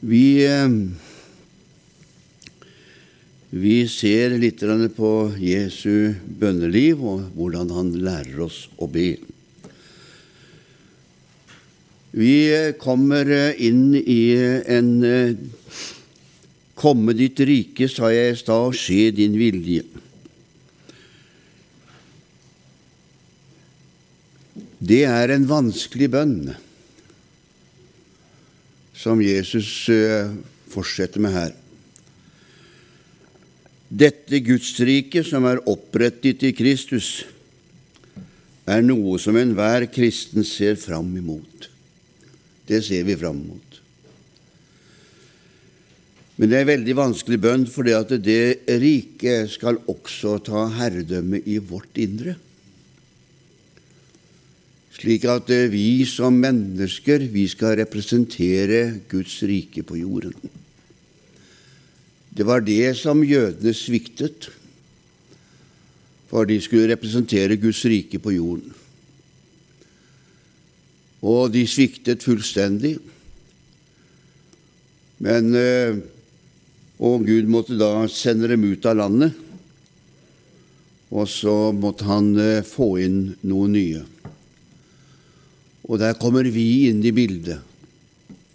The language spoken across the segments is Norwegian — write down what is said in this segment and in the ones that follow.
Vi, eh, vi ser litt på Jesu bønneliv og hvordan han lærer oss å be. Vi kommer inn i en Komme ditt rike, sa jeg i stad, skje din vilje. Det er en vanskelig bønn som Jesus eh, fortsetter med her. Dette Gudsriket som er opprettet i Kristus, er noe som enhver kristen ser fram imot. Det ser vi fram imot. Men det er veldig vanskelig bønn, det at det riket skal også ta herredømme i vårt indre slik at eh, vi som mennesker vi skal representere Guds rike på jorden. Det var det som jødene sviktet, for de skulle representere Guds rike på jorden. Og de sviktet fullstendig. Men eh, Og Gud måtte da sende dem ut av landet, og så måtte han eh, få inn noe nye. Og der kommer vi inn i bildet,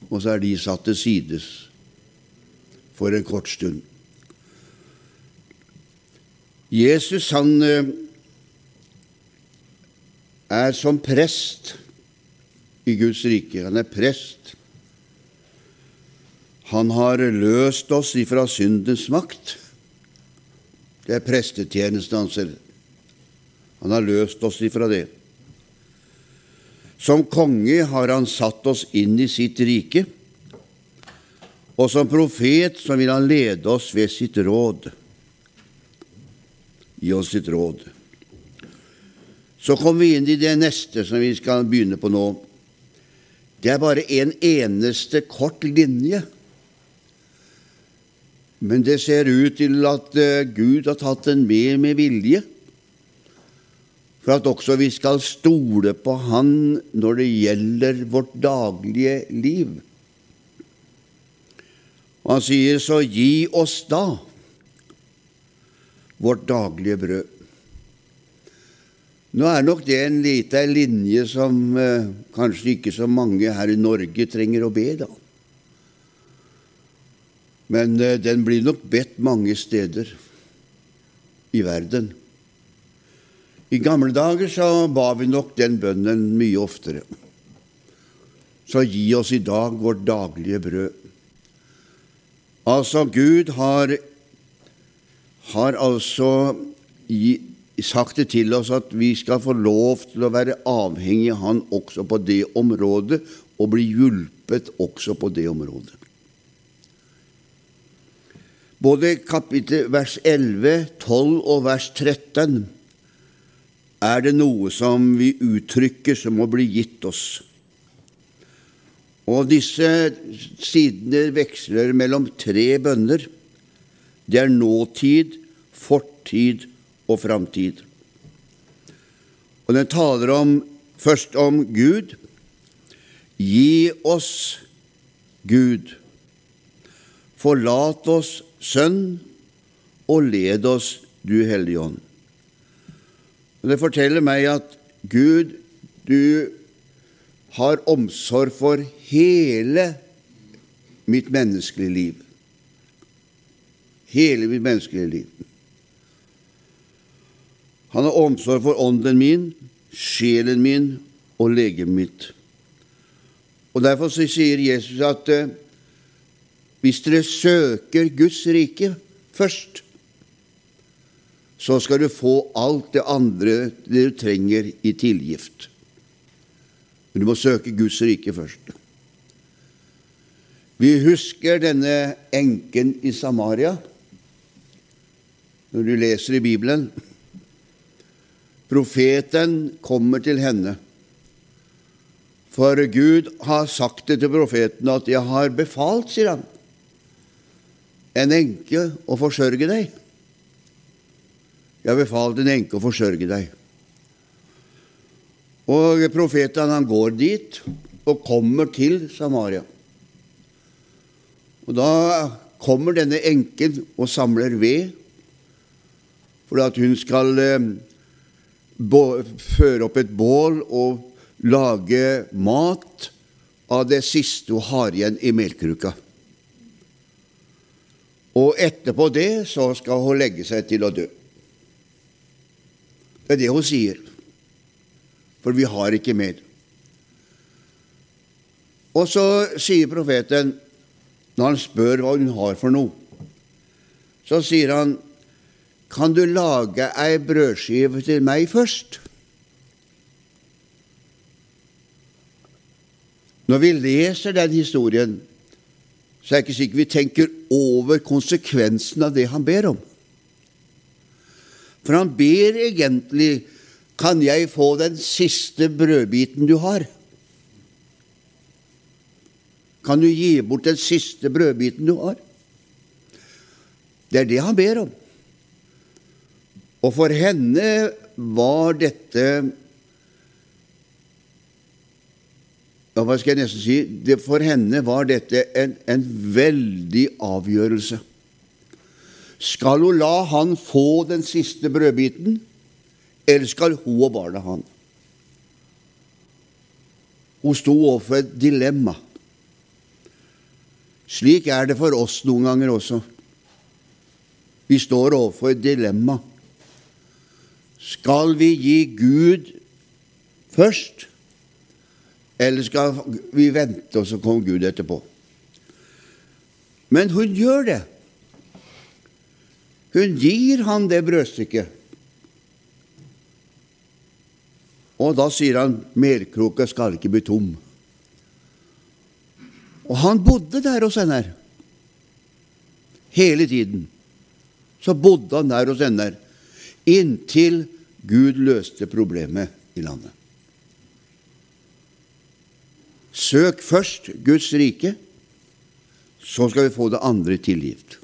og så er de satt til sides for en kort stund. Jesus, han eh, er som prest i Guds rike. Han er prest. Han har løst oss ifra syndens makt. Det er prestetjenesten hans. Han har løst oss ifra det. Som konge har han satt oss inn i sitt rike, og som profet så vil han lede oss ved sitt råd. Gi oss sitt råd. Så kommer vi inn i det neste som vi skal begynne på nå. Det er bare en eneste kort linje. Men det ser ut til at eh, Gud har tatt den med med vilje for at også vi skal stole på Han når det gjelder vårt daglige liv. Og han sier, så gi oss da vårt daglige brød. Nå er nok det en lita linje som eh, kanskje ikke så mange her i Norge trenger å be, da. Men eh, den blir nok bedt mange steder i verden. I gamle dager så ba vi nok den bønnen mye oftere. Så gi oss i dag vårt daglige brød. Altså, Gud har, har altså gi, sagt det til oss at vi skal få lov til å være avhengig av Han også på det området, og bli hjulpet også på det området. Både kapittel vers 11, 12 og vers 13 er det noe som vi uttrykker som må bli gitt oss. Og disse sidene veksler mellom tre bønner. Det er nåtid, fortid og framtid. Og den taler om, først om Gud. Gi oss Gud. Forlat oss Sønn, og led oss, Du Hellige Ånd. Og Det forteller meg at Gud, du har omsorg for hele mitt menneskelige liv. Hele mitt menneskelige liv. Han har omsorg for ånden min, sjelen min og legemet mitt. Og Derfor sier Jesus at eh, hvis dere søker Guds rike først, så skal du få alt det andre du trenger i tilgift. Men du må søke Guds rike først. Vi husker denne enken i Samaria når du leser i Bibelen. Profeten kommer til henne. For Gud har sagt det til profeten at 'jeg har befalt', sier han, en enke å forsørge deg. Jeg befaler din enke å forsørge deg. Og profeten han går dit og kommer til Samaria. Og da kommer denne enken og samler ved, for at hun skal eh, føre opp et bål og lage mat av det siste hun har igjen i melkruka. Og etterpå det så skal hun legge seg til å dø. Er det hun sier, for vi har ikke mer. Og så sier profeten, når han spør hva hun har for noe, så sier han, 'Kan du lage ei brødskive til meg først?' Når vi leser den historien, så er det ikke sikkert vi tenker over konsekvensen av det han ber om. For han ber egentlig kan jeg få den siste brødbiten du har? Kan du gi bort den siste brødbiten du har? Det er det han ber om. Og for henne var dette ja, Hva skal jeg nesten si? For henne var dette en, en veldig avgjørelse. Skal hun la han få den siste brødbiten, eller skal hun og barna han? Hun sto overfor et dilemma. Slik er det for oss noen ganger også. Vi står overfor et dilemma. Skal vi gi Gud først, eller skal vi vente, og så kommer Gud etterpå? Men hun gjør det. Hun gir han det brødstykket. Og da sier han melkroka skal ikke bli tom. Og han bodde der hos henne hele tiden. Så bodde han der hos henne inntil Gud løste problemet i landet. Søk først Guds rike, så skal vi få det andre tilgitt.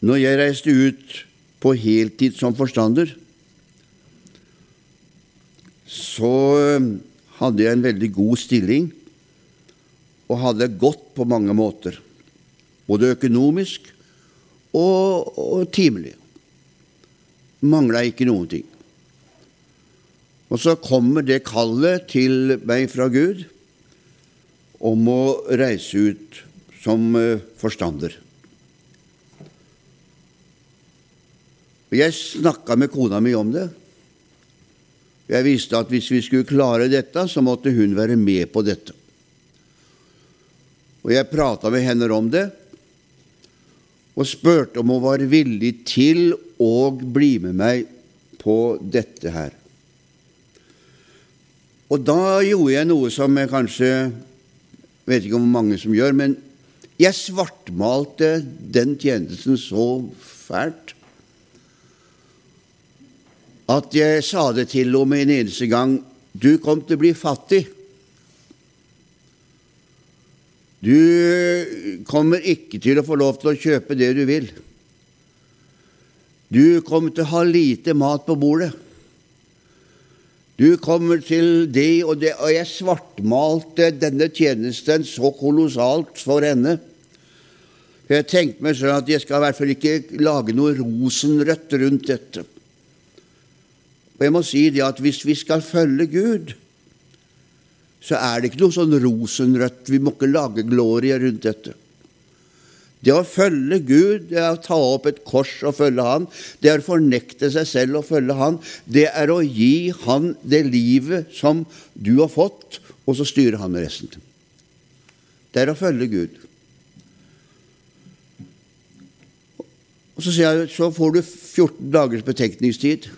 Når jeg reiste ut på heltid som forstander, så hadde jeg en veldig god stilling og hadde det godt på mange måter, både økonomisk og, og timelig. Mangla ikke noen ting. Og så kommer det kallet til meg fra Gud om å reise ut som eh, forstander. Jeg snakka med kona mi om det. Jeg visste at hvis vi skulle klare dette, så måtte hun være med på dette. Og jeg prata med henne om det, og spurte om hun var villig til å bli med meg på dette her. Og da gjorde jeg noe som jeg kanskje vet ikke om mange som gjør, men jeg svartmalte den tjenesten så fælt at jeg sa det til henne en eneste gang du kom til å bli fattig. Du kommer ikke til å få lov til å kjøpe det du vil. Du kommer til å ha lite mat på bordet. Du kommer til det og det Og jeg svartmalte denne tjenesten så kolossalt for henne. Jeg tenkte meg sånn at jeg skal i hvert fall ikke lage noe rosenrødt rundt dette. Og jeg må si det at hvis vi skal følge Gud, så er det ikke noe sånn rosenrødt. Vi må ikke lage glorie rundt dette. Det å følge Gud, det er å ta opp et kors og følge Han. Det er å fornekte seg selv og følge Han. Det er å gi Han det livet som du har fått, og så styrer Han med resten. Det er å følge Gud. Og Så sier jeg, så får du 14 dagers betenkningstid.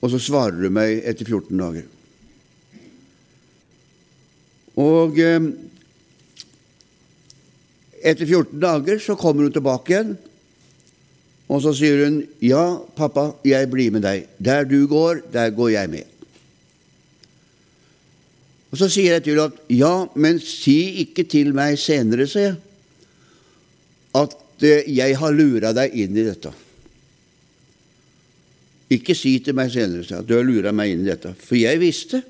Og så svarer du meg etter 14 dager. Og eh, etter 14 dager så kommer hun tilbake igjen, og så sier hun, 'Ja, pappa, jeg blir med deg. Der du går, der går jeg med.' Og Så sier jeg til henne at 'Ja, men si ikke til meg senere', sier jeg, 'at eh, jeg har lura deg inn i dette'. Ikke si til meg senere at du har lura meg inn i dette, for jeg visste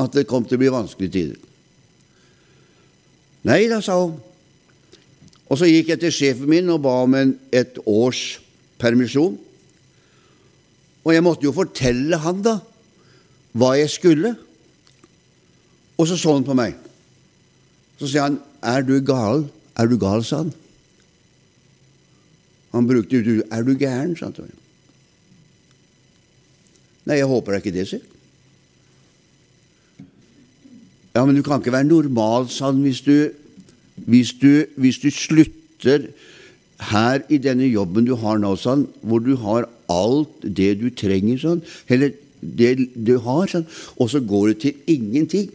at det kom til å bli vanskelige tider. Nei da, sa hun. Og så gikk jeg til sjefen min og ba om en, et års permisjon. Og jeg måtte jo fortelle han da hva jeg skulle. Og så så han på meg. Så sier han, 'Er du gal?' 'Er du gal', sa han. Han brukte uttrykket 'Er du gæren?' sa han. Nei, jeg håper ikke det, sier Ja, men du kan ikke være normal, sa han, hvis du, hvis du, hvis du slutter her i denne jobben du har nå, sånn, hvor du har alt det du trenger, sånn, eller det du har, sånn, og så går du til ingenting.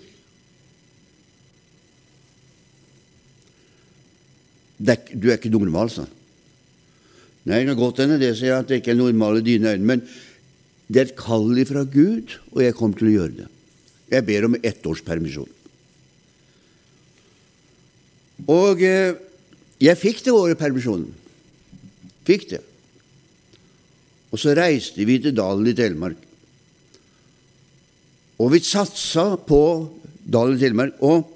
Er, du er ikke normal, sånn. Nei, det kan godt hende det sier at det ikke er i dine øyne, men det er et kall fra Gud, og jeg kommer til å gjøre det. Jeg ber om ett års permisjon. Og eh, jeg fikk det året permisjonen. Fikk det. Og så reiste vi til Dalen i Telemark. Og vi satsa på Dalen i Telemark. Og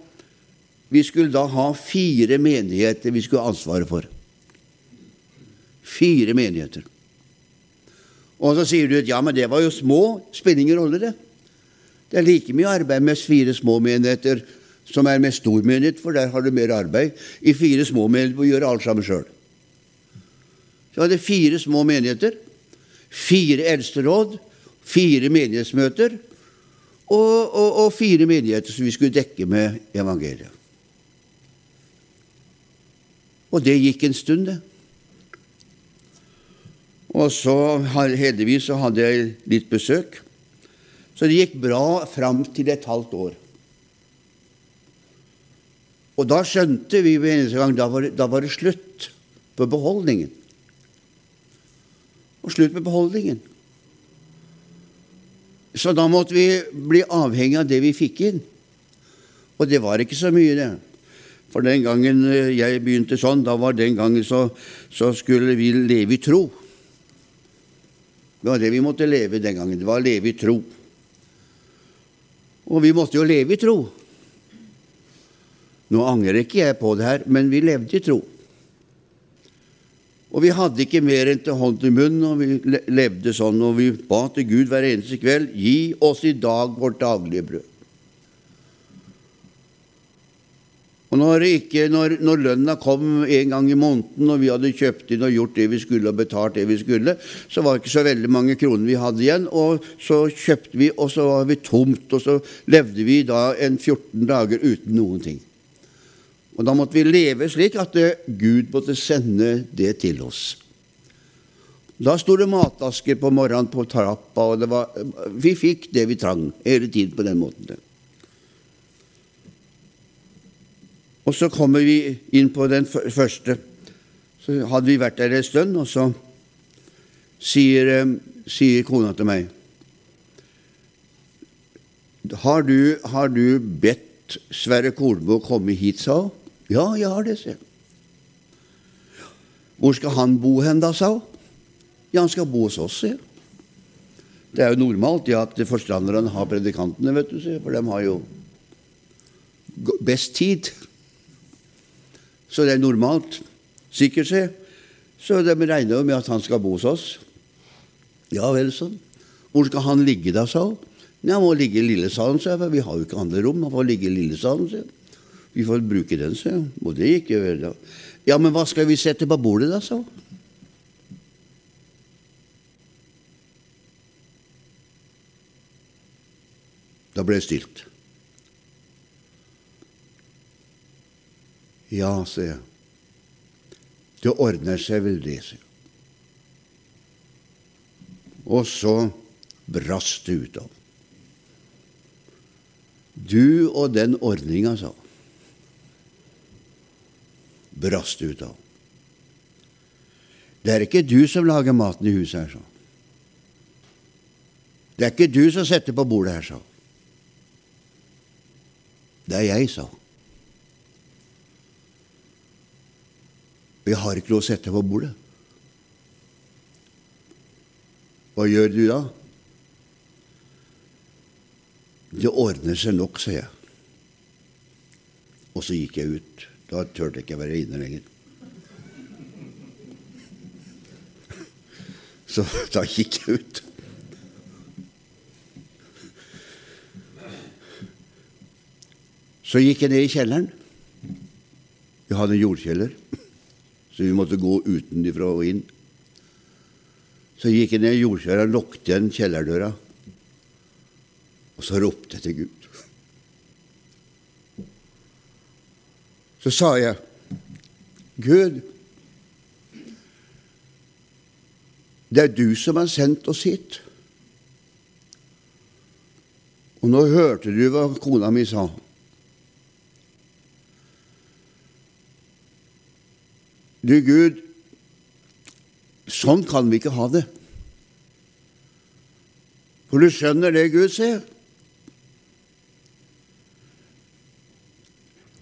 vi skulle da ha fire menigheter vi skulle ha ansvaret for. Fire menigheter. Og så sier du at ja, men det var jo små. Spiller ingen rolle, det. Det er like mye arbeid med fire små menigheter som er med stor menighet, for der har du mer arbeid. I fire små menigheter må du gjøre alt sammen sjøl. Så hadde fire små menigheter, fire eldsteråd, fire menighetsmøter og, og, og fire menigheter som vi skulle dekke med evangeliet. Og det gikk en stund, det. Og så heldigvis så hadde jeg litt besøk. Så det gikk bra fram til et halvt år. Og da skjønte vi ved eneste gang da var, da var det slutt på beholdningen. Og slutt med beholdningen. Så da måtte vi bli avhengig av det vi fikk inn. Og det var ikke så mye, det. For den gangen eh, jeg begynte sånn, da var den gangen så, så skulle vi leve i tro. Det var det vi måtte leve den gangen. Det var å leve i tro. Og vi måtte jo leve i tro. Nå angrer ikke jeg på det her, men vi levde i tro. Og vi hadde ikke mer enn til hånd til munn, og vi levde sånn, og vi ba til Gud hver eneste kveld gi oss i dag vårt daglige brød. Og når, ikke, når, når, lønna kom en gang i måneden, og vi hadde kjøpt inn og gjort det vi skulle og betalt det vi skulle, så var det ikke så veldig mange kroner vi hadde igjen. Og så kjøpte vi, og så var vi tomt, og så levde vi da en 14 dager uten noen ting. Og da måtte vi leve slik at Gud måtte sende det til oss. Da sto det matasker på morgenen på trappa, og var, vi fikk det vi trang hele tiden på den måten. Og så kommer vi inn på den første. Så hadde vi vært der en stund, og så sier, eh, sier kona til meg har du, har du bedt Sverre Kornbo komme hit, sa hun. Ja, jeg har det, sier Hvor skal han bo hen, da, sa hun. Ja, han skal bo hos oss, sier Det er jo normalt ja, at forstanderne har predikantene, vet du, for de har jo best tid. Så det er normalt. Sikkert, se. Så de regner jo med at han skal bo hos oss. Ja vel, sånn. Hvor skal han ligge da, sa hun. Nei, han må ligge i lillesalen, sa jeg, for vi har jo ikke andre rom. Han får ligge i lillesalen, sa jeg. Vi får bruke den, sa jeg. Og det gikk jo vel, da. Ja, men hva skal vi sette på bordet, da, sa hun. Da ble det stilt. Ja, sier jeg. Det ordner seg vel, det, sier jeg. Og så brast det ut av. Du og den ordninga, sa Brast det ut av. Det er ikke du som lager maten i huset her, sa Det er ikke du som setter på bordet her, sa Det er jeg, sa Jeg har ikke lov å sette på bordet. Hva gjør du da? Det ordner seg nok, sier jeg. Og så gikk jeg ut. Da turte jeg ikke være inne lenger. Så da gikk jeg ut. Så gikk jeg ned i kjelleren. Vi hadde en jordkjeller, så vi måtte gå utenfra og inn. Så gikk jeg ned i jordkjelleren, lukket igjen kjellerdøra, og så ropte jeg til Gud. Så sa jeg, Gud, det er du som har sendt oss hit. Og nå hørte du hva kona mi sa. Du Gud, sånn kan vi ikke ha det. For du skjønner det Gud ser.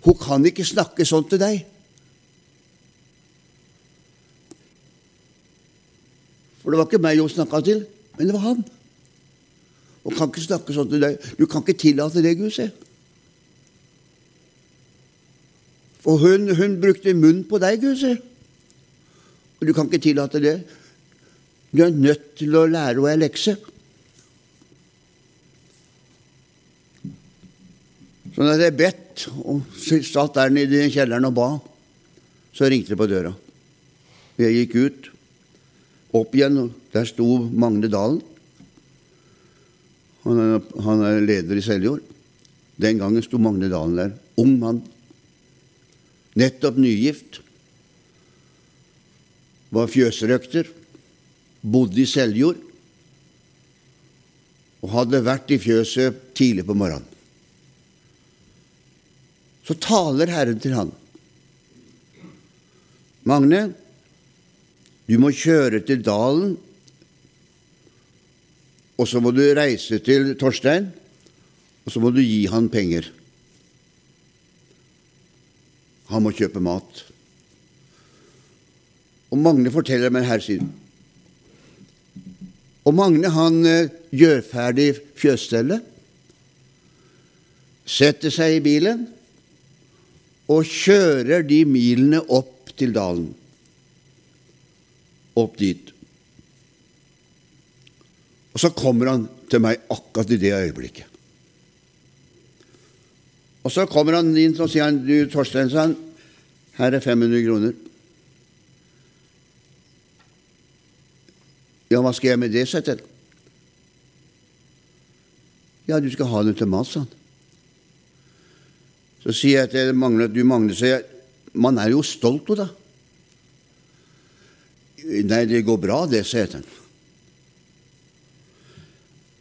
Hun kan ikke snakke sånn til deg. For det var ikke meg hun snakka til, men det var han. Hun kan ikke snakke sånn til deg. Du kan ikke tillate det, Gud sier. For hun, hun brukte munnen på deg, Gud sier. Og du kan ikke tillate det. Du er nødt til å lære henne ei lekse. Så da jeg bedt og satt der nede i kjelleren og ba, så ringte det på døra. Jeg gikk ut, opp igjen, og der sto Magne Dalen. Han er, han er leder i Seljord. Den gangen sto Magne Dalen der. Ung mann. Nettopp nygift var fjøsrøkter, bodde i Seljord og hadde vært i fjøset tidlig på morgenen. Så taler Herren til han. Magne, du må kjøre til dalen, og så må du reise til Torstein, og så må du gi han penger. Han må kjøpe mat. Og Magne forteller meg her siden. Og Magne han eh, gjør ferdig fjøsstellet, setter seg i bilen og kjører de milene opp til dalen. Opp dit. Og så kommer han til meg akkurat i det øyeblikket. Og så kommer han inn og sier han, du Torstein, her er 500 kroner. Ja, hva skal jeg med det, sa jeg Ja, du skal ha det til mat, sa han. Så sier jeg at jeg mangler, du Magne, sier jeg, man er jo stolt av det. Nei, det går bra, det, sier jeg.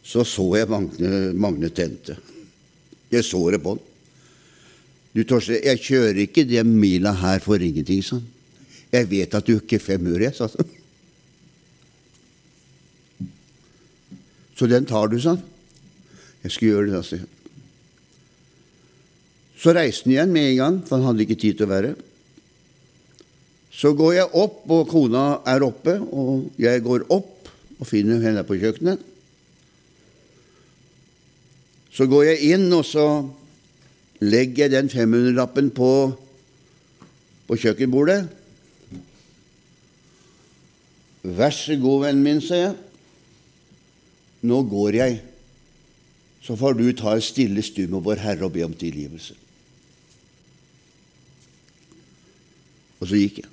Så så jeg Magne, Magne tente. Jeg så det på han. Du, Torstein, jeg kjører ikke den mila her for ingenting, sa han. Jeg vet at du ikke er fem øre, sa han. Så den tar du, sa han. Jeg skal gjøre det, sa sier Så reiste han igjen med en gang, for han hadde ikke tid til å være. Så går jeg opp, og kona er oppe, og jeg går opp og finner henne på kjøkkenet. Så går jeg inn, og så legger jeg den 500-lappen på, på kjøkkenbordet. Vær så god, vennen min, sier jeg. Nå går jeg, så får du ta en stille stund med Vår Herre og be om tilgivelse. Og så gikk jeg.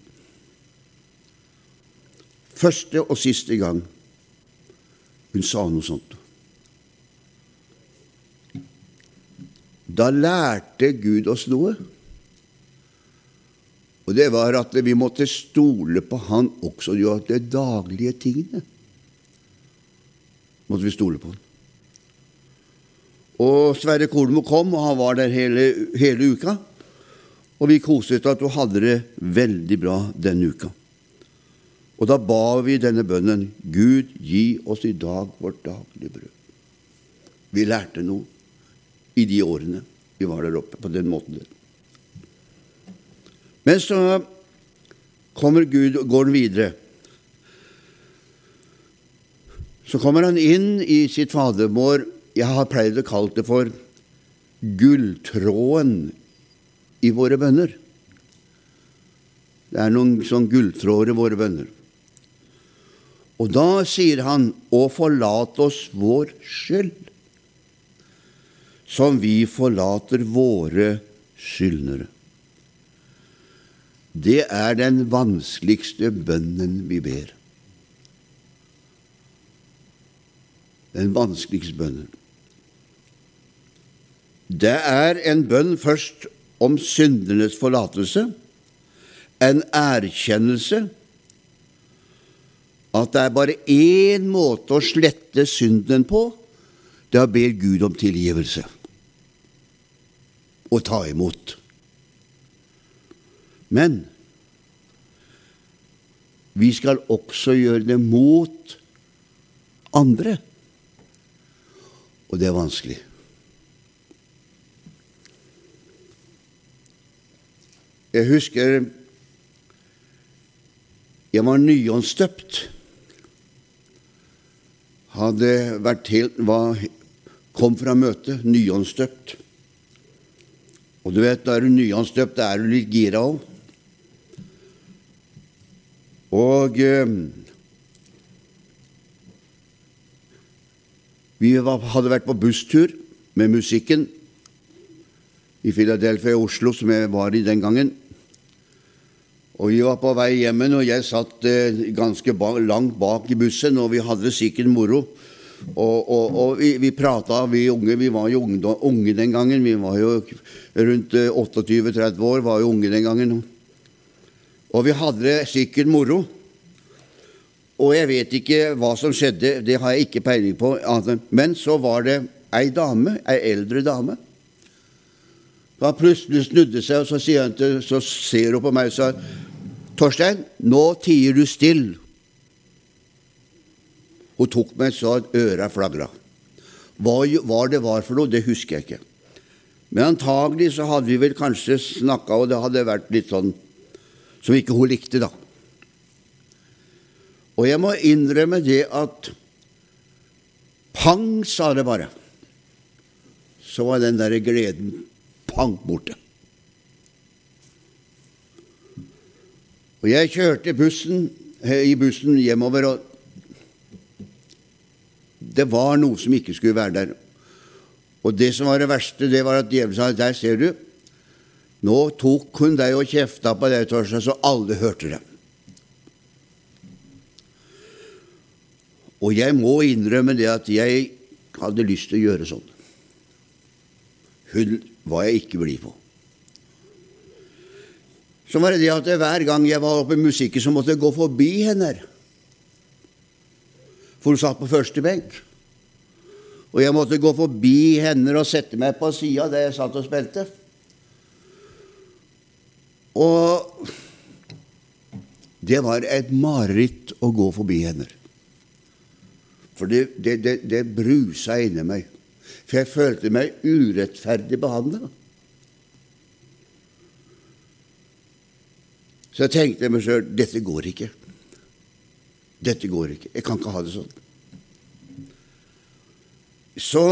Første og siste gang hun sa noe sånt. Da lærte Gud oss noe. Og det var at vi måtte stole på Han også i de daglige tingene måtte vi stole på han. Og Sverre Kolmo kom, og han var der hele, hele uka. Og vi koset at du hadde det veldig bra denne uka. Og da ba vi denne bønnen Gud, gi oss i dag vårt daglige brød. Vi lærte noe i de årene vi var der oppe på den måten. der. Men så kommer Gud og går videre. Så kommer han inn i sitt fadermår. Jeg har pleid å kalle det for gulltråden i våre bønner. Det er noen sånn gulltråder i våre bønner. Og da sier han, 'Å forlate oss vår skyld, som vi forlater våre skyldnere. Det er den vanskeligste bønnen vi ber. Den vanskeligste bønnen. Det er en bønn først om syndenes forlatelse, en erkjennelse at det er bare én måte å slette synden på, det er å be Gud om tilgivelse og ta imot. Men vi skal også gjøre det mot andre, og det er vanskelig. Jeg husker jeg var nyåndsdøpt. Hadde vært helt var, Kom fra møtet nyåndsdøpt. Og du vet, da er du nyåndsdøpt, da er du litt gira òg. Og eh, vi hadde vært på busstur med musikken i Philadelphia og Oslo, som jeg var i den gangen. Og Vi var på vei hjemme og jeg satt eh, ganske ba langt bak i bussen, og vi hadde sikkert moro. Og, og, og vi, vi prata, vi unge. Vi var jo unge, unge, den gangen. Vi var jo rundt 28-30 eh, år, var jo unge den gangen. Og vi hadde det sikkert moro. Og jeg vet ikke hva som skjedde, det har jeg ikke peiling på. Men så var det ei dame, ei eldre dame. Da plutselig snudde seg, og så, sier hun til, så ser hun på meg og sa Torstein, nå tier du stille. Hun tok meg så at øra flagra. Hva, hva det var for noe, det husker jeg ikke. Men antagelig så hadde vi vel kanskje snakka, og det hadde vært litt sånn som ikke hun likte, da. Og jeg må innrømme det at pang, sa det bare. Så var den derre gleden pang borte. Og jeg kjørte bussen, i bussen hjemover, og det var noe som ikke skulle være der. Og det som var det verste, det var at djevelen sa Der ser du, nå tok hun deg og kjefta på deg, Torstein, så alle hørte det. Og jeg må innrømme det at jeg hadde lyst til å gjøre sånn. Hun var jeg ikke blid på. Så var det det at hver gang jeg var oppe i musikken, så måtte jeg gå forbi henne. For hun satt på første benk. Og jeg måtte gå forbi henne og sette meg på sida der jeg satt og spilte. Og det var et mareritt å gå forbi henne. For det, det, det, det brusa inni meg. For jeg følte meg urettferdig behandla. Så jeg tenkte meg sjøl dette går ikke. Dette går ikke. Jeg kan ikke ha det sånn. Så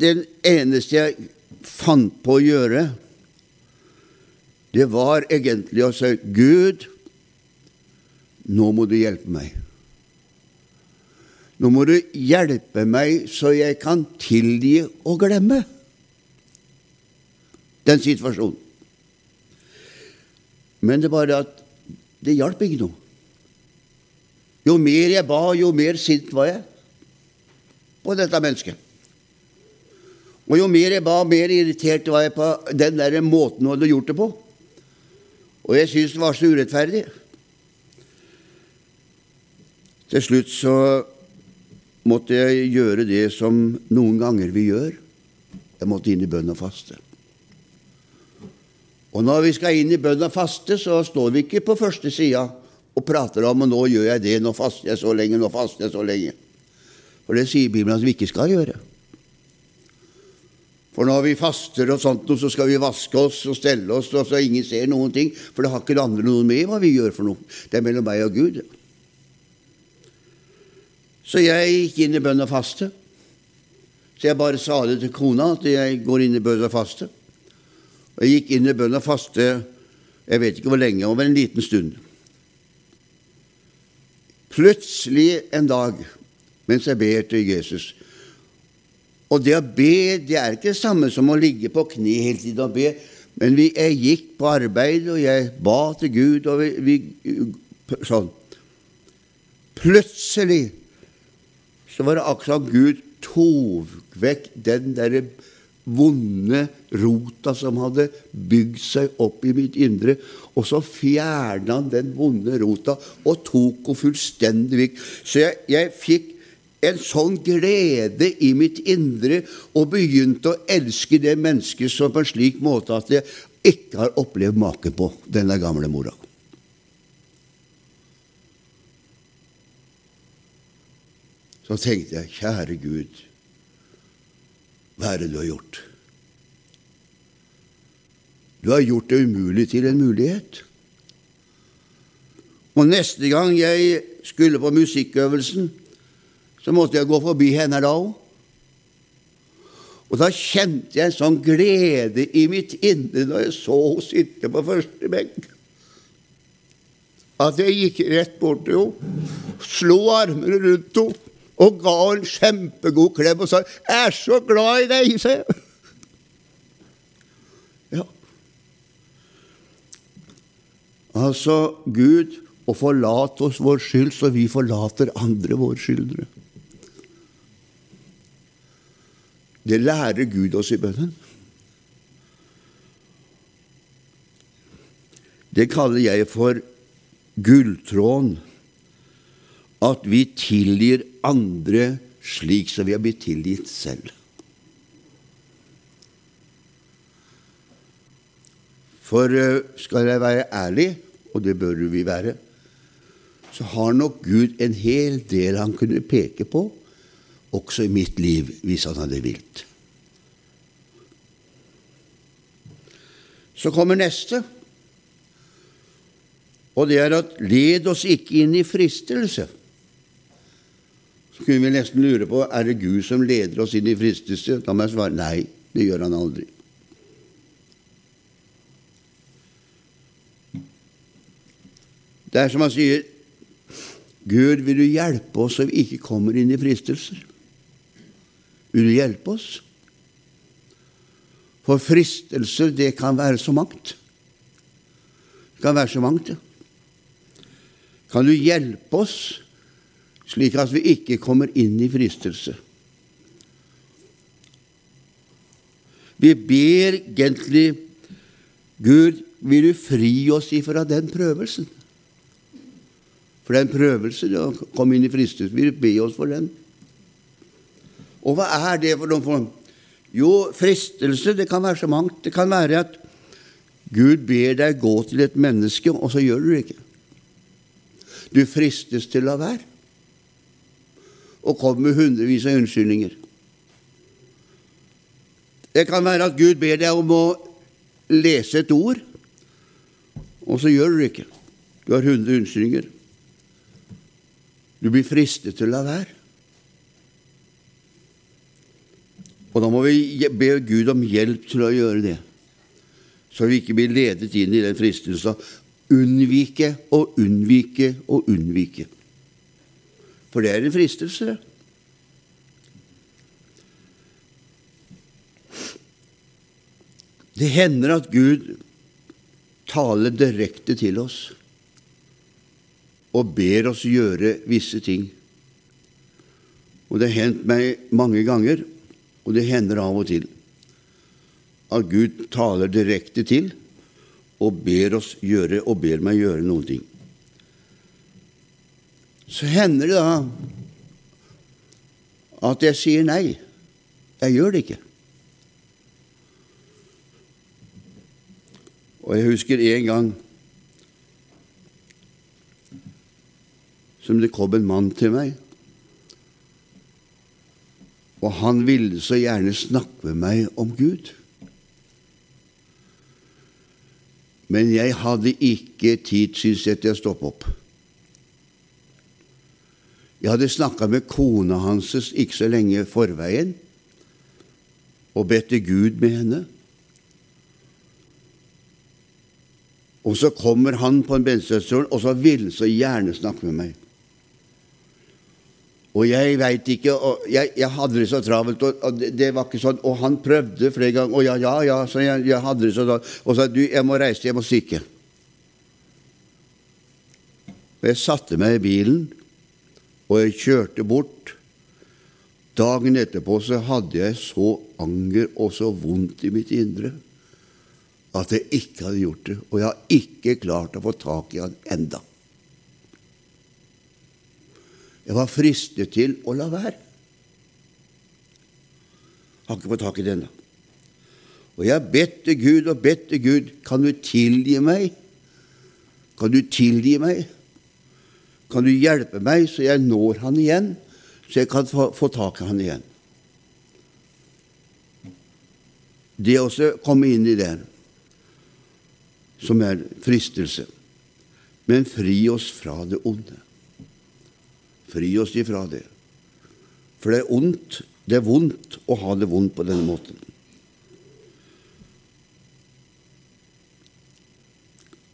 den eneste jeg fant på å gjøre, det var egentlig å si Gud, nå må du hjelpe meg. Nå må du hjelpe meg så jeg kan tilgi og glemme den situasjonen. Men det er bare at det hjalp ikke noe. Jo mer jeg ba, jo mer sint var jeg på dette mennesket. Og jo mer jeg ba, mer irritert var jeg på den der måten hun hadde gjort det på. Og jeg syntes det var så urettferdig. Til slutt så måtte jeg gjøre det som noen ganger vi gjør. Jeg måtte inn i bønn og faste. Og når vi skal inn i bønn og faste, så står vi ikke på første sida og prater om og 'nå gjør jeg det, nå faster jeg så lenge, nå faster jeg så lenge'. For det sier Bibelen at vi ikke skal gjøre. For når vi faster og sånt, så skal vi vaske oss og stelle oss, og så ingen ser noen ting, for det har ikke det andre noe med hva vi gjør for noe. Det er mellom meg og Gud. Så jeg gikk inn i bønn og faste. Så jeg bare sa det til kona, at jeg går inn i bønn og faste. Og Jeg gikk inn i bønn og faste jeg vet ikke hvor lenge, over en liten stund. Plutselig en dag, mens jeg ber til Jesus Og det å be det er ikke det samme som å ligge på kne hele tiden og be. Men vi, jeg gikk på arbeid, og jeg ba til Gud, og vi, vi Sånn. Plutselig så var det akkurat Gud tok vekk den derre vonde rota som hadde bygd seg opp i mitt indre. Og så fjerna han den vonde rota og tok henne fullstendig vekk. Så jeg, jeg fikk en sånn glede i mitt indre og begynte å elske det mennesket som på en slik måte at jeg ikke har opplevd maken på, denne gamle mora. Så tenkte jeg, kjære Gud, hva er det du har gjort? Du har gjort det umulig til en mulighet. Og neste gang jeg skulle på musikkøvelsen, så måtte jeg gå forbi henne da òg. Og da kjente jeg en sånn glede i mitt indre når jeg så henne sitte på første benk, at jeg gikk rett bort til henne, slo armene rundt henne og ga en kjempegod klem og sa 'Jeg er så glad i deg', sa jeg. Ja. Altså, Gud å forlate oss vår skyld, så vi forlater andre våre skyldnere. Det lærer Gud oss i bønnen. Det kaller jeg for gulltråden. At vi tilgir andre slik som vi har blitt tilgitt selv. For eh, skal jeg være ærlig, og det bør vi være, så har nok Gud en hel del han kunne peke på, også i mitt liv, hvis han hadde vilt. Så kommer neste, og det er at led oss ikke inn i fristelse kunne vi nesten lure på er det Gud som leder oss inn i fristelse. Da må jeg svare nei, det gjør han aldri. Det er som han sier Gud, vil du hjelpe oss så vi ikke kommer inn i fristelser? Vil du hjelpe oss? For fristelser, det kan være så mangt. Det kan være så mangt, ja. Kan du hjelpe oss slik at vi ikke kommer inn i fristelse. Vi ber egentlig Gud, vil du fri oss ifra den prøvelsen? For den prøvelsen å komme inn i fristelse, vil du be oss for den? Og hva er det for noen form? Jo, fristelse, det kan være så mangt. Det kan være at Gud ber deg gå til et menneske, og så gjør du det ikke. Du fristes til å la være og kom med hundrevis av unnskyldninger. Det kan være at Gud ber deg om å lese et ord, og så gjør du det ikke. Du har hundre unnskyldninger. Du blir fristet til å la være. Og da må vi be Gud om hjelp til å gjøre det, så vi ikke blir ledet inn i den fristelsen. Unnvike og unnvike og unnvike. For det er en fristelse. Det hender at Gud taler direkte til oss og ber oss gjøre visse ting. Og det har hendt meg mange ganger, og det hender av og til, at Gud taler direkte til og ber oss gjøre og ber meg gjøre noen ting så hender det da at jeg sier nei. Jeg gjør det ikke. Og jeg husker en gang som det kom en mann til meg, og han ville så gjerne snakke med meg om Gud. Men jeg hadde ikke tid, syns jeg, til å stoppe opp. Jeg hadde snakka med kona hans ikke så lenge forveien og bedt til Gud med henne. Og så kommer han på en bensinstasjon, og så vil han så gjerne snakke med meg. Og jeg veit ikke og jeg, jeg, hadde det så travelt, og, og det, det, var ikke sånn. Og han prøvde flere ganger. Og ja, ja, ja, så jeg, jeg hadde det så. Og sa du, jeg må reise jeg må stikke. Og jeg satte meg i bilen, og jeg kjørte bort. Dagen etterpå så hadde jeg så anger og så vondt i mitt indre at jeg ikke hadde gjort det. Og jeg har ikke klart å få tak i han enda. Jeg var fristet til å la være. Har ikke fått tak i det ennå. Og jeg har bedt til Gud og bedt til Gud kan du tilgi meg? Kan du tilgi meg? Kan du hjelpe meg så jeg når han igjen, så jeg kan få, få tak i han igjen? Det også komme inn i det som er fristelse. Men fri oss fra det onde. Fri oss ifra det. For det er ondt, det er vondt å ha det vondt på denne måten.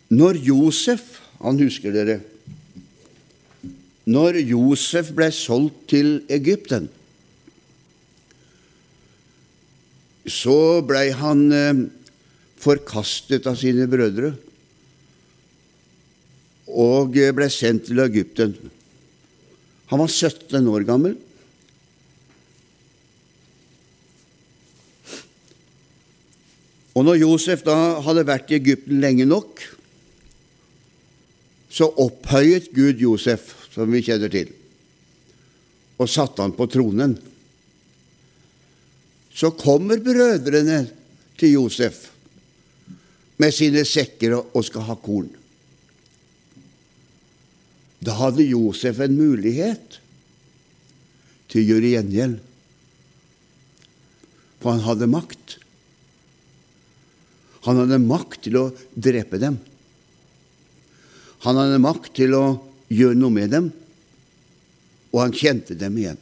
Når Josef Han husker dere Når Josef ble solgt til Egypten, så blei han eh, forkastet av sine brødre og ble sendt til Egypten. Han var 17 år gammel. Og når Josef da hadde vært i Egypten lenge nok, så opphøyet Gud Josef, som vi kjenner til, og satte han på tronen. Så kommer brødrene til Josef med sine sekker og skal ha korn. Da hadde Josef en mulighet til å gjøre gjengjeld, for han hadde makt. Han hadde makt til å drepe dem. Han hadde makt til å gjøre noe med dem, og han kjente dem igjen.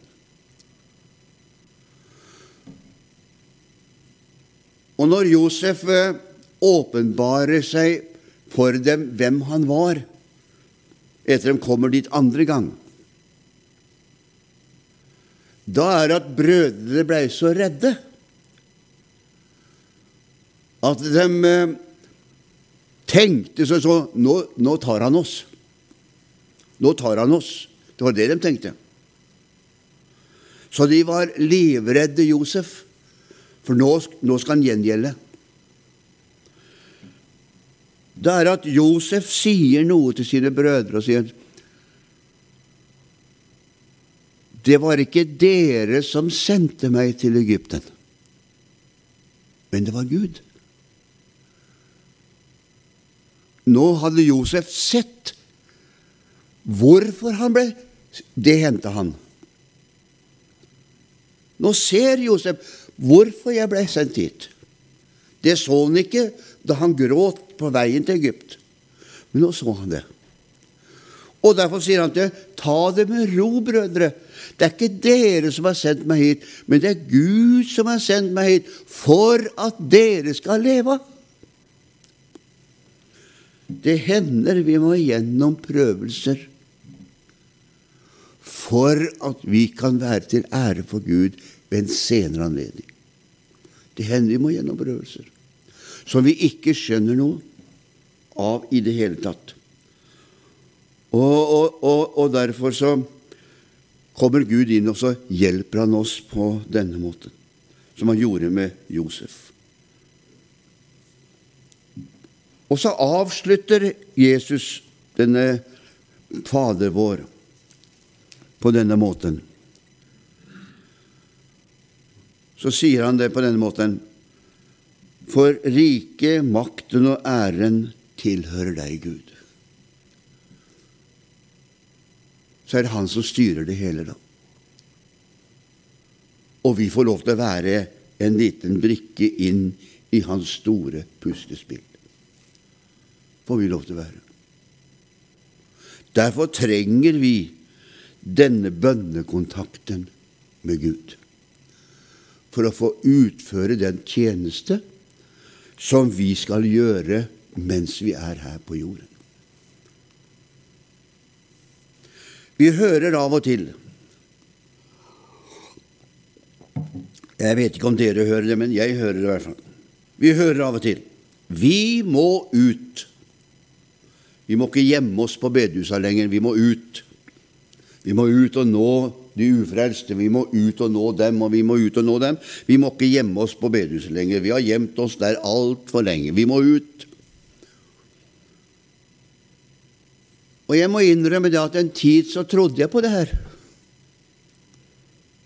Og når Josef eh, åpenbarer seg for dem hvem han var, etter de kommer dit andre gang. Da er det at brødrene blei så redde at de eh, tenkte sånn så nå, nå tar han oss. Nå tar han oss. Det var det de tenkte. Så de var livredde Josef, for nå, nå skal han gjengjelde. Det er at Josef sier noe til sine brødre og sier Det var ikke dere som sendte meg til Egypten, men det var Gud. Nå hadde Josef sett hvorfor han ble Det hendte han. Nå ser Josef hvorfor jeg ble sendt hit. Det så han ikke da han gråt på veien til Egypt. Men nå så han det. Og Derfor sier han til ta det med ro, brødre. Det er ikke dere som har sendt meg hit, men det er Gud som har sendt meg hit for at dere skal leve. Det hender vi må gjennom prøvelser for at vi kan være til ære for Gud ved en senere anledning. Det hender vi må gjennom prøvelser som vi ikke skjønner noe av i det hele tatt. Og, og, og, og, derfor så kommer Gud inn, og så hjelper han oss på denne måten, som han gjorde med Josef. Og så avslutter Jesus denne Fader vår på denne måten. Så sier han det på denne måten for riket, makten og æren tilhører deg, Gud. Så er det Han som styrer det hele, da. Og vi får lov til å være en liten brikke inn i Hans store puslespill. Får vi lov til å være. Derfor trenger vi denne bønnekontakten med Gud. For å få utføre den tjeneste som vi skal gjøre mens vi er her på jorden. Vi hører av og til Jeg vet ikke om dere hører det, men jeg hører det i hvert fall. Vi hører av og til vi må ut. Vi må ikke gjemme oss på bedehusa lenger. Vi må ut. Vi må ut og nå de ufrelste. Vi må ut og nå dem, og vi må ut og nå dem. Vi må ikke gjemme oss på bedehuset lenger. Vi har gjemt oss der altfor lenge. Vi må ut. Og jeg må innrømme det at en tid så trodde jeg på det her.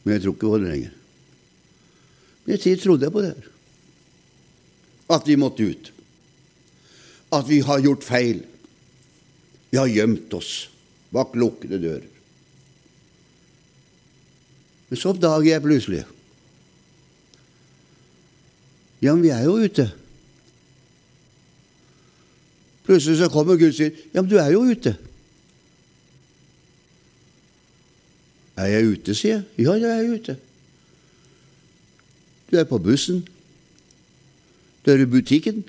Men jeg tror ikke på det lenger. Men en tid trodde jeg på det her. At vi måtte ut. At vi har gjort feil. Vi har gjemt oss bak lukkede dører. Men så oppdager jeg plutselig Ja, men vi er jo ute. Plutselig så kommer Gud og sier, 'Ja, men du er jo ute'. Er jeg ute, sier jeg. Ja, jeg er ute. Du er på bussen. Du er i butikken.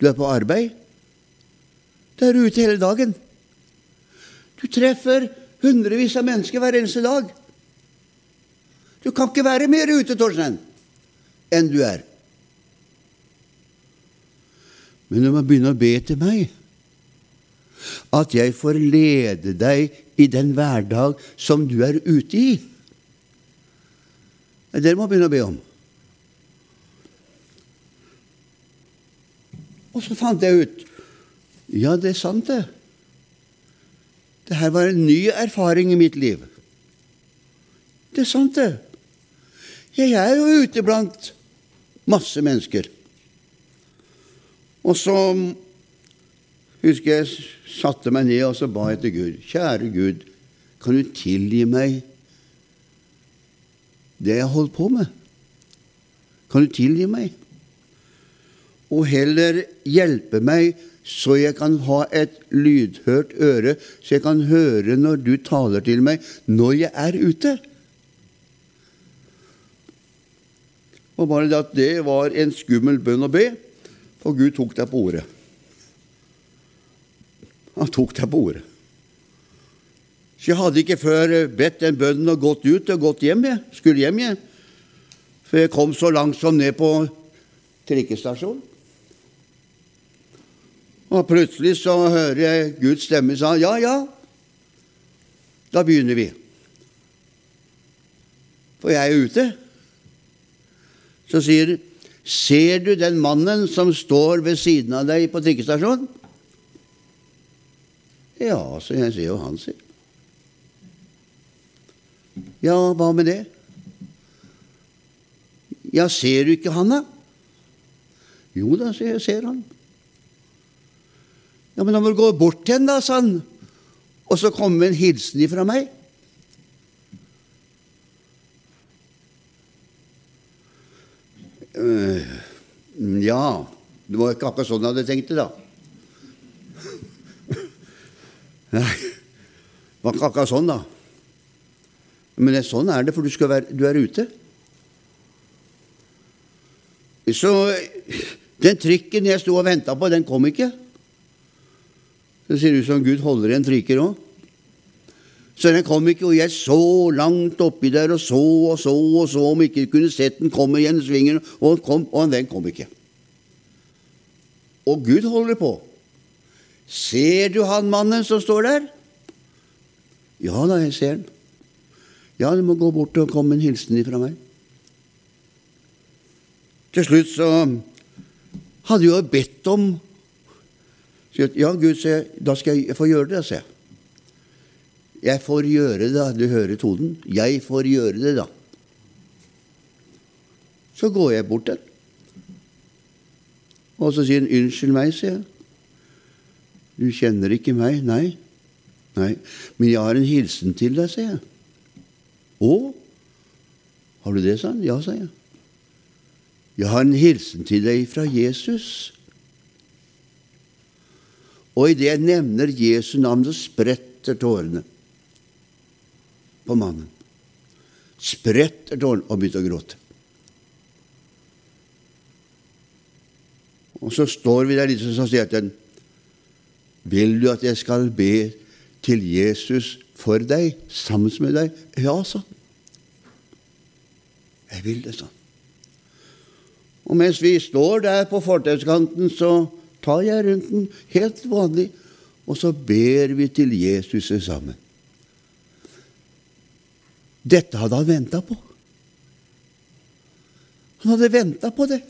Du er på arbeid. Du er ute hele dagen. Du treffer hundrevis av mennesker hver eneste dag. Du kan ikke være mer ute, Torstein, enn du er. Men du må begynne å be til meg at jeg får lede deg i den hverdag som du er ute i. Er du må begynne å be om. Og så fant jeg ut Ja, det er sant, det. Det her var en ny erfaring i mitt liv. Det er sant, det. Jeg er jo ute blant masse mennesker. Og så husker jeg satte meg ned og så ba jeg til Gud. Kjære Gud, kan du tilgi meg det jeg holdt på med? Kan du tilgi meg? Og heller hjelpe meg så jeg kan ha et lydhørt øre, så jeg kan høre når du taler til meg når jeg er ute. Og bare det at det var en skummel bønn å be, for Gud tok deg på ordet. Han tok deg på ordet. Så jeg hadde ikke før bedt den bønnen og gått ut og gått hjem. Jeg skulle hjem, jeg. For jeg kom så langt som ned på trikkestasjonen. Og plutselig så hører jeg Guds stemme sa ja, ja, da begynner vi. For jeg er ute. Så sier Ser du den mannen som står ved siden av deg på trikkestasjonen? Ja, så jeg ser jo han, sier. Ja, hva med det? Ja, ser du ikke han, da? Jo da, sier jeg, ser han. Ja, men da må du gå bort til ham, da, sa han, og så komme med en hilsen ifra meg. Uh, ja Det var ikke akkurat sånn jeg hadde tenkt det, da. Nei, det var ikke akkurat sånn, da. Men sånn er det, for du, være, du er ute. Så den trikken jeg sto og venta på, den kom ikke. Det ser ut som Gud holder igjen trikker òg. Så den kom ikke, og jeg så langt oppi der og så og så og så om ikke kunne sett den komme igjen svingen, og, kom, og den kom ikke. Og Gud holder på. Ser du han mannen som står der? Ja da, jeg ser den. Ja, du må gå bort og komme en hilsen ifra meg. Til slutt så hadde jeg jo bedt om ja, Gud, sier da skal jeg få gjøre det, sier jeg. Jeg får gjøre det. Du hører tonen. Jeg får gjøre det, da. Så går jeg bort til Og så sier han 'Unnskyld meg', sier jeg. 'Du kjenner ikke meg?' Nei. Nei. Men jeg har en hilsen til deg, sier jeg. 'Å? Har du det?' sa han. 'Ja', sa jeg. 'Jeg har en hilsen til deg fra Jesus'. Og idet jeg nevner Jesu navn, så spretter tårene på mannen. Spretter tårene og begynte å gråte. Og så står vi der litt, og sier til den, Vil du at jeg skal be til Jesus for deg, sammen med deg? Ja, sa han. Jeg vil det, sa han. Og mens vi står der på fortauskanten, så tar jeg rundt den helt vanlig, og så ber vi til Jesus sammen. Dette hadde han venta på. Han hadde venta på det.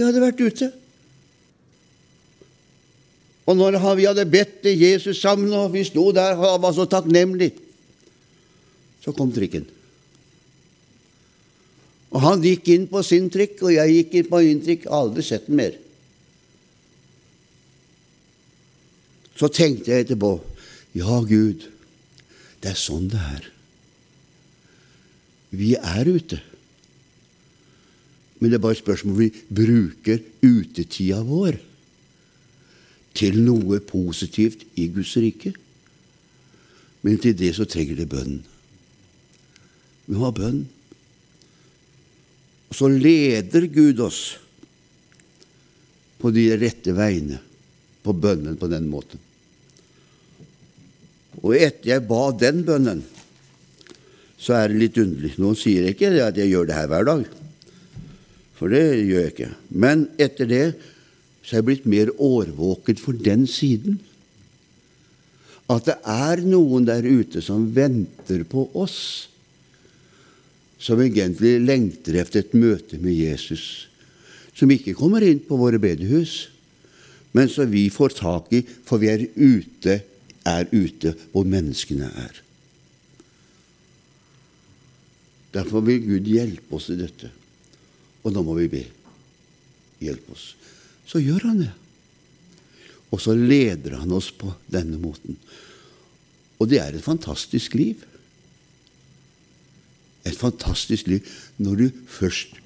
Jeg hadde vært ute. Og når vi hadde bedt Jesus sammen, og vi sto der og var så takknemlige, så kom trikken. Og han gikk inn på sin trikk, og jeg gikk inn på min trikk. Aldri sett den mer. Så tenkte jeg etterpå Ja, Gud, det er sånn det er. Vi er ute. Men det er bare et spørsmål vi bruker utetida vår til noe positivt i Guds rike. Men til det så trenger det bønn. Vi må ha bønn. Og så leder Gud oss på de rette veiene, på bønnen på den måten. Og etter jeg ba den bønnen, så er det litt underlig. Noen sier ikke at jeg gjør det her hver dag, for det gjør jeg ikke. Men etter det så er jeg blitt mer årvåken for den siden. At det er noen der ute som venter på oss, som egentlig lengter etter et møte med Jesus, som ikke kommer inn på våre bedehus, men som vi får tak i, for vi er ute, er ute hvor menneskene er. Derfor vil Gud hjelpe oss i dette. Og nå må vi be. Hjelp oss så gjør han det. Og så leder han oss på denne måten. Og det er et fantastisk liv. Et fantastisk liv når du først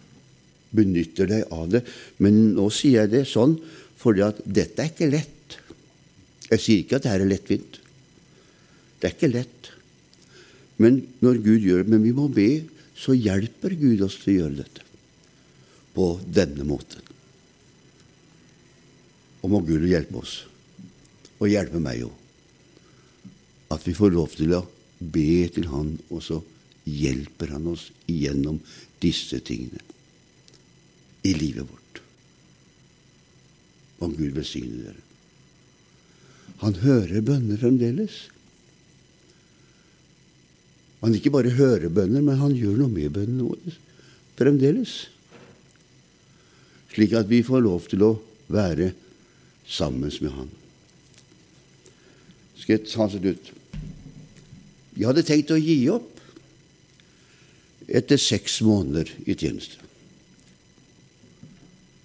benytter deg av det. Men nå sier jeg det sånn fordi at dette er ikke lett. Jeg sier ikke at det her er lettvint. Det er ikke lett. Men når Gud gjør det, men vi må be, så hjelper Gud oss til å gjøre dette på denne måten. Og må Gud hjelpe oss, og hjelpe meg òg. At vi får lov til å be til Han, og så hjelper Han oss igjennom disse tingene i livet vårt. Om Gud velsigne dere. Han hører bønner fremdeles. Han ikke bare hører bønner, men han gjør noe med bønnene våre fremdeles. Slik at vi får lov til å være sammen med han. Skal jeg ta til slutt? Jeg hadde tenkt å gi opp etter seks måneder i tjeneste.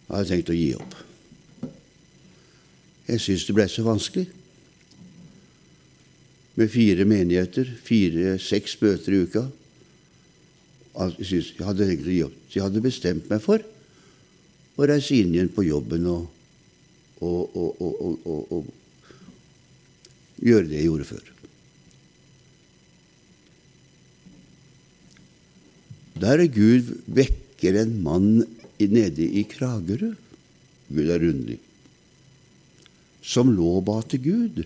Jeg hadde tenkt å gi opp. Jeg syns det ble så vanskelig. Med fire menigheter, fire-seks møter i uka. Jeg, hadde tenkt å gi opp. Jeg hadde bestemt meg for å reise inn igjen på jobben og og, og, og, og gjøre det jeg gjorde før. Der er Gud vekker en mann nede i Kragerø Gud er underlig som lå ba til Gud.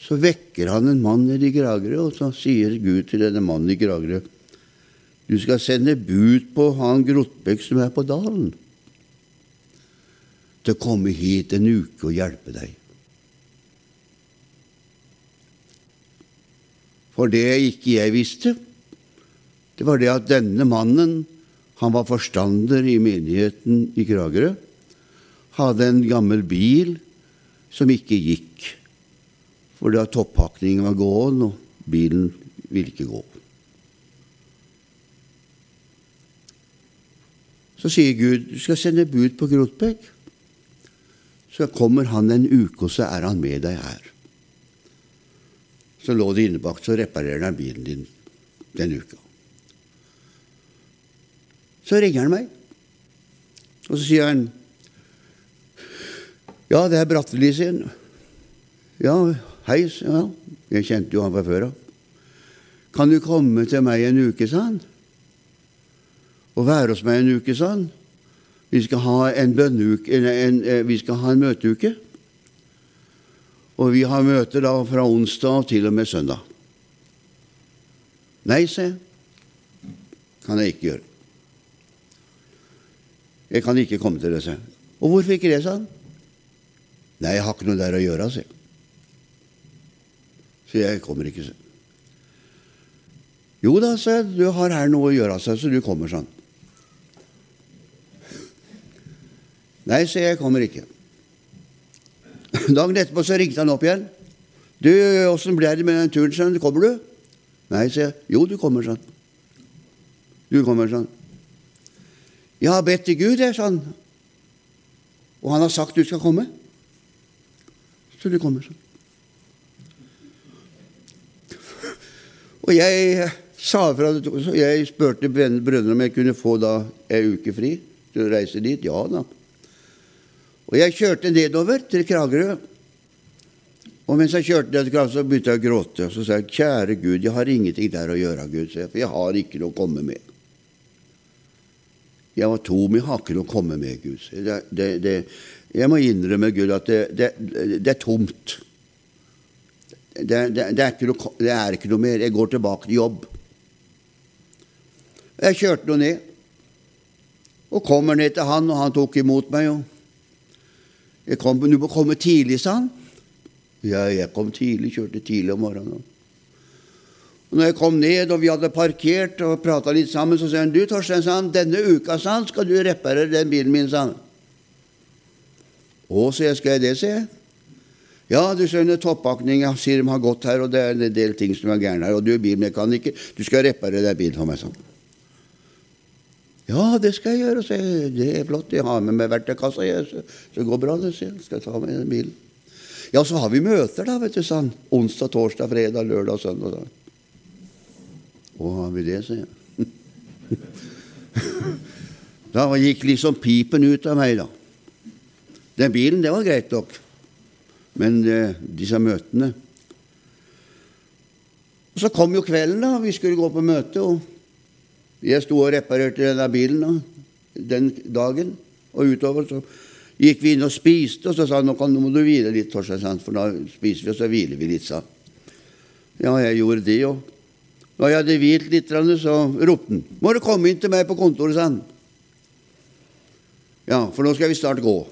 Så vekker han en mann nede i Kragerø, og så sier Gud til denne mannen i Kragerø du skal sende bud på han Grotbekk som er på dalen til å komme hit en uke og hjelpe deg. For det ikke jeg visste, det var det at denne mannen, han var forstander i menigheten i Kragerø, hadde en gammel bil som ikke gikk, for da topphakningen var gåen, og bilen ville ikke gå. Så sier Gud du skal sende bud på Grotbekk. Så kommer han en uke, og så er han med deg her. Så lå det innebakt, så reparerer han bilen din den uka. Så ringer han meg, og så sier han Ja, det er Bratteli sin. Ja, hei, ja. Jeg kjente jo han fra før av. Kan du komme til meg en uke, sa han. Og være hos meg en uke, sa han. Vi skal ha en bønneuke, en, en, eh, vi skal ha en møteuke. Og vi har møter da fra onsdag til og med søndag. Nei, sa jeg. kan jeg ikke gjøre. Jeg kan ikke komme til det, sa jeg. Og hvorfor ikke det, sa han. Nei, jeg har ikke noe der å gjøre, sa jeg. Så jeg kommer ikke, sa Jo da, sa jeg, du har her noe å gjøre, sa så du kommer sånn. Nei, sier jeg, jeg kommer ikke. Dagen etterpå så ringte han opp igjen. 'Du, åssen ble det med den turen?' sånn, 'Kommer du?' Nei, sier jeg. 'Jo, du kommer', sånn. Du kommer sånn. 'Jeg har bedt til Gud', jeg, sånn. 'Og han har sagt du skal komme'. Så du kommer sånn. Og jeg sa fra Jeg spurte brødrene om jeg kunne få da ei uke fri til å reise dit. Ja da. Og jeg kjørte nedover til Kragerø. Og mens jeg kjørte ned til Kragerø, så begynte jeg å gråte. Og så sa jeg, kjære Gud, jeg har ingenting der å gjøre, Gud, for jeg har ikke noe å komme med. Jeg var tom, jeg har ikke noe å komme med, Gud. Det, det, det, jeg må innrømme, Gud, at det, er tomt. Er noe, det er ikke noe mer. Jeg går tilbake til jobb. Jeg kjørte nå ned, og kommer ned til han, og han tok imot meg. og jeg kom, 'Du må komme tidlig', sa han. Ja, jeg kom tidlig, kjørte tidlig om morgenen. Og når jeg kom ned, og vi hadde parkert og prata litt sammen, så sa han 'Du, Torstein, sa han, denne uka sa han, skal du reparere den bilen min', sa han. 'Å', sier jeg, 'skal jeg det', sier jeg. Ja, du skjønner, toppakninga sier de har gått her, og det er en del ting som er gærne her. Og du er bilmekaniker, du skal reparere den bilen for meg, sånn. Ja, det skal jeg gjøre. Jeg, det er flott. Jeg har med meg verktøykassa. Så, så går bra, det. sier jeg skal ta med den bilen. Ja, så har vi møter, da, vet du, sånn. Onsdag, torsdag, fredag, lørdag, søndag. Da. Å, har vi det, sier jeg. da gikk liksom pipen ut av meg, da. Den bilen, det var greit nok. Men eh, disse møtene Og Så kom jo kvelden, da. Vi skulle gå på møte. og jeg sto og reparerte denne bilen den dagen, og utover så gikk vi inn og spiste, og så sa han nå, må du hvile litt, Torstein, for da spiser vi, og så hviler vi litt, sa Ja, jeg gjorde det, og Når jeg hadde hvilt litt, så ropte han 'Må du komme inn til meg på kontoret', sa han. Ja, for nå skal vi snart gå.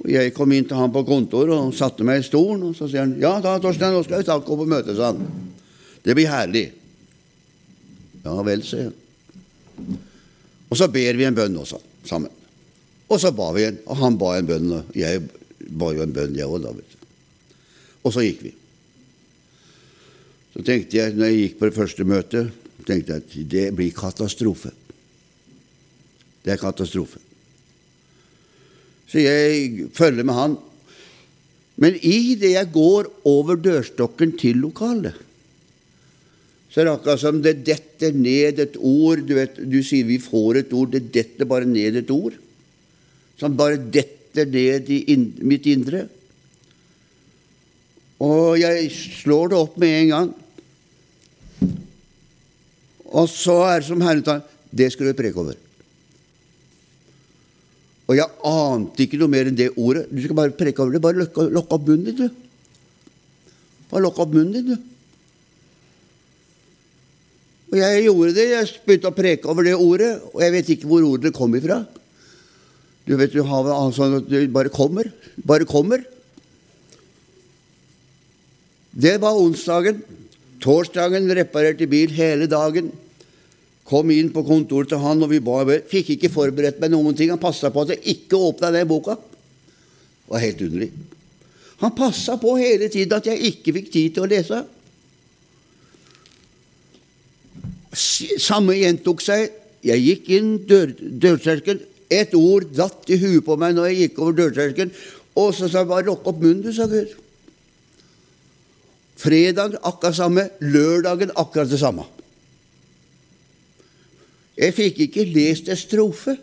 Og Jeg kom inn til han på kontoret og satte meg i stolen, og så sier han 'Ja da, Torstein, nå skal vi snart gå på møte', sa han. Det blir herlig. Ja vel, sier jeg. Og så ber vi en bønn også, sammen. Og så ba vi en, og han ba en bønn, og jeg ba jo en bønn, jeg òg, da, vet du. Og så gikk vi. Så tenkte jeg, når jeg gikk på det første møtet, tenkte jeg at det blir katastrofe. Det er katastrofe. Så jeg følger med han. Men i det jeg går over dørstokken til lokalet, så er det akkurat som det detter ned et ord. Du, vet, du sier vi får et ord. Det detter bare ned et ord. Som bare detter ned i in, mitt indre. Og jeg slår det opp med en gang. Og så er det som Herren tar Det skal du preke over. Og jeg ante ikke noe mer enn det ordet. Du skal bare preke over det. Bare lukke opp munnen din, du. Bare lukke opp munnen din, du. Og jeg gjorde det. Jeg begynte å preke over det ordet, og jeg vet ikke hvor ordet kom ifra. Du vet, du har sånn at det bare kommer. Bare kommer. Det var onsdagen. Torsdagen reparerte bil hele dagen. Kom inn på kontoret til han, og vi ba. Fikk ikke forberedt meg noen ting. Han passa på at jeg ikke åpna den boka. Det var helt underlig. Han passa på hele tiden at jeg ikke fikk tid til å lese. Samme gjentok seg. Jeg gikk inn dør, dørterskelen. Et ord datt i huet på meg når jeg gikk over dørterskelen. Og så sa jeg bare 'lukk opp munnen, du', sa Gud. Fredag akkurat samme. Lørdagen akkurat det samme. Jeg fikk ikke lest en strofe.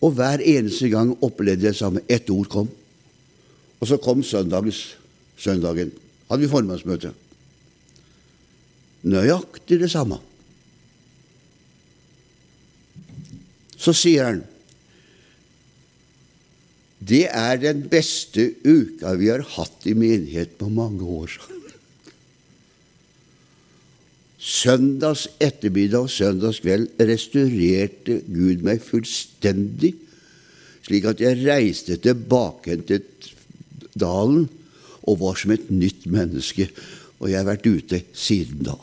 Og hver eneste gang opplevde jeg det samme. Ett ord kom. Og så kom søndagens, søndagen. Hadde vi formannsmøte. nøyaktig det samme. Så sier han det er den beste uka vi har hatt i menighet på mange år. Søndags ettermiddag og søndags kveld restaurerte Gud meg fullstendig, slik at jeg reiste tilbake til dalen og var som et nytt menneske. Og jeg har vært ute siden da.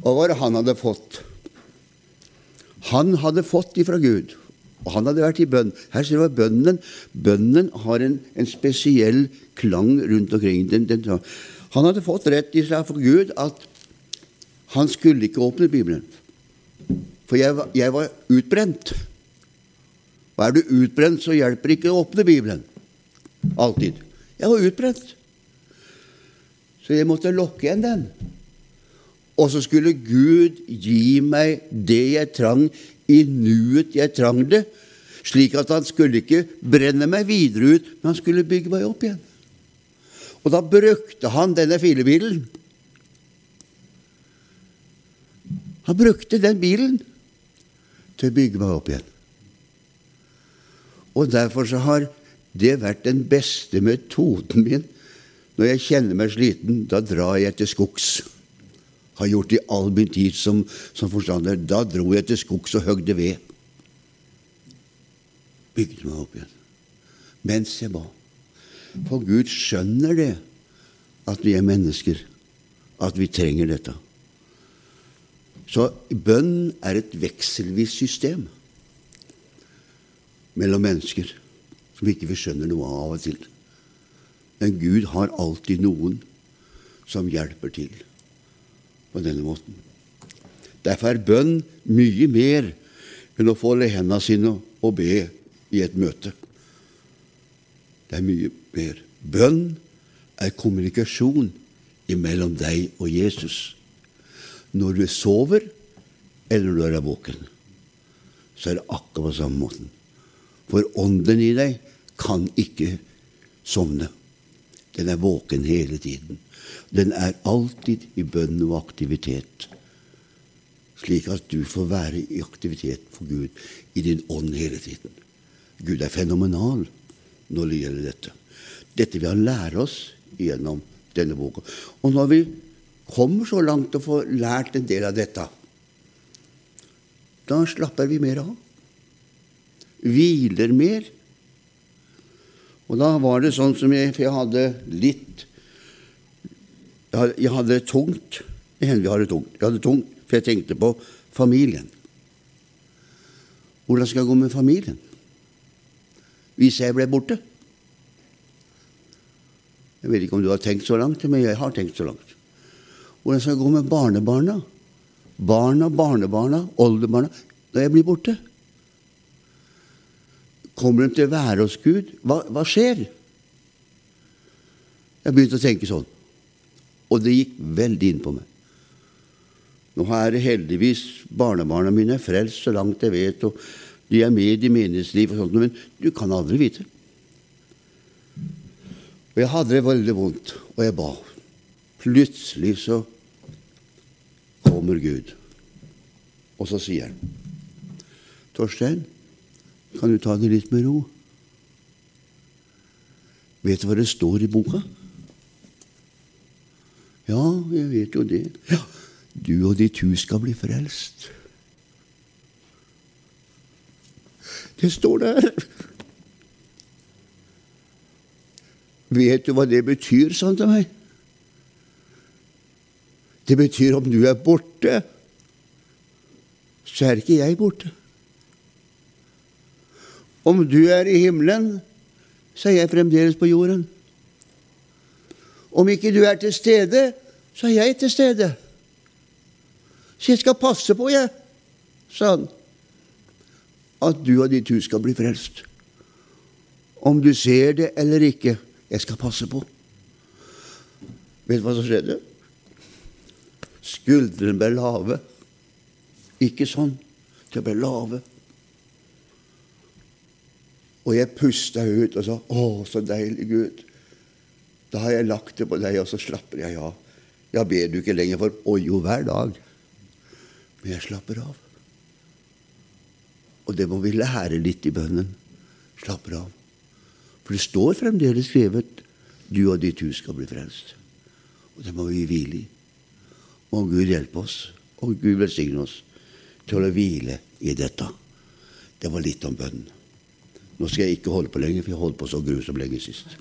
Og hva var det han hadde fått? Han hadde fått ifra Gud. Og han hadde vært i bønn. Her ser du bønnen. Bønnen har en, en, spesiell klang rundt omkring. Den, den, han hadde fått rett i seg for Gud at han skulle ikke åpne Bibelen. For jeg, jeg var utbrent. Og er du utbrent, så hjelper ikke å åpne Bibelen. Alltid. Jeg var utbrent. Så jeg måtte lokke igjen den. Og så skulle Gud gi meg det jeg trang i nuet jeg trang det, slik at han skulle ikke brenne meg videre ut, men han skulle bygge meg opp igjen. Og da brukte han denne filebilen. Han brukte den bilen til å bygge meg opp igjen. Og derfor så har det vært den beste metoden min. Når jeg kjenner meg sliten, da drar jeg til skogs. Har gjort det i all min tid som, som forstander. Da dro jeg til skogs og høgde ved. Bygde meg opp igjen. Mens jeg ba. For Gud skjønner det, at vi er mennesker, at vi trenger dette. Så bønn er et vekselvis system mellom mennesker som ikke vi skjønner noe av og til. Men Gud har alltid noen som hjelper til på denne måten. Derfor er bønn mye mer enn å folde hendene sine og be i et møte. Det er mye mer. Bønn er kommunikasjon mellom deg og Jesus. Når du sover, eller når du er våken, så er det akkurat på samme måten. For ånden i deg kan ikke sovne. Den er våken hele tiden. Den er alltid i bønn og aktivitet, slik at du får være i aktivitet for Gud i din ånd hele tiden. Gud er fenomenal når det gjelder dette. Dette vil han lære oss gjennom denne boka. Og når vi kommer så langt og får lært en del av dette, da slapper vi mer av. Hviler mer. Og da var det sånn som jeg For jeg hadde litt Jeg hadde det tungt. Det hender det tungt. Jeg hadde tungt, for jeg tenkte på familien. Hvordan skal jeg gå med familien? hvis jeg ble borte. Jeg vet ikke om du har tenkt så langt, men jeg har tenkt så langt. Hvordan skal jeg gå med barnebarna? Barna, barnebarna, oldebarna når jeg blir borte? Kommer de til å være hos Gud? Hva, hva skjer? Jeg begynte å tenke sånn. Og det gikk veldig inn på meg. Nå er heldigvis barnebarna mine frelst så langt jeg vet, og de er med i menighetsliv og sånt, men du kan aldri vite. Og jeg hadde det veldig vondt, og jeg ba. Plutselig så kommer Gud, og så sier han Torstein, kan du ta det litt med ro? Vet du hva det står i boka? Ja, jeg vet jo det. Ja, Du og ditt hus skal bli frelst. Det står der. Vet du hva det betyr, sa han til meg? Det betyr om du er borte, så er ikke jeg borte. Om du er i himmelen, så er jeg fremdeles på jorden. Om ikke du er til stede, så er jeg til stede. Så jeg skal passe på, jeg, sa han at du og ditt hus skal bli frelst. Om du ser det eller ikke, jeg skal passe på. Vet du hva som skjedde? Skuldrene ble lave. Ikke sånn. De ble lave. Og jeg pusta ut og sa 'Å, så deilig, Gud'. Da har jeg lagt det på deg, og så slapper jeg av. Ja, ber du ikke lenger for Å jo, hver dag. Men jeg slapper av. Og det må vi lære litt i bønnen. Slapper av. For det står fremdeles skrevet 'Du og ditt hus skal bli frelst'. Og det må vi hvile i. Må Gud hjelpe oss, og Gud velsigne oss til å hvile i dette. Det var litt om bønnen. Nå skal jeg ikke holde på lenger, for jeg holdt på så grusomt lenge sist.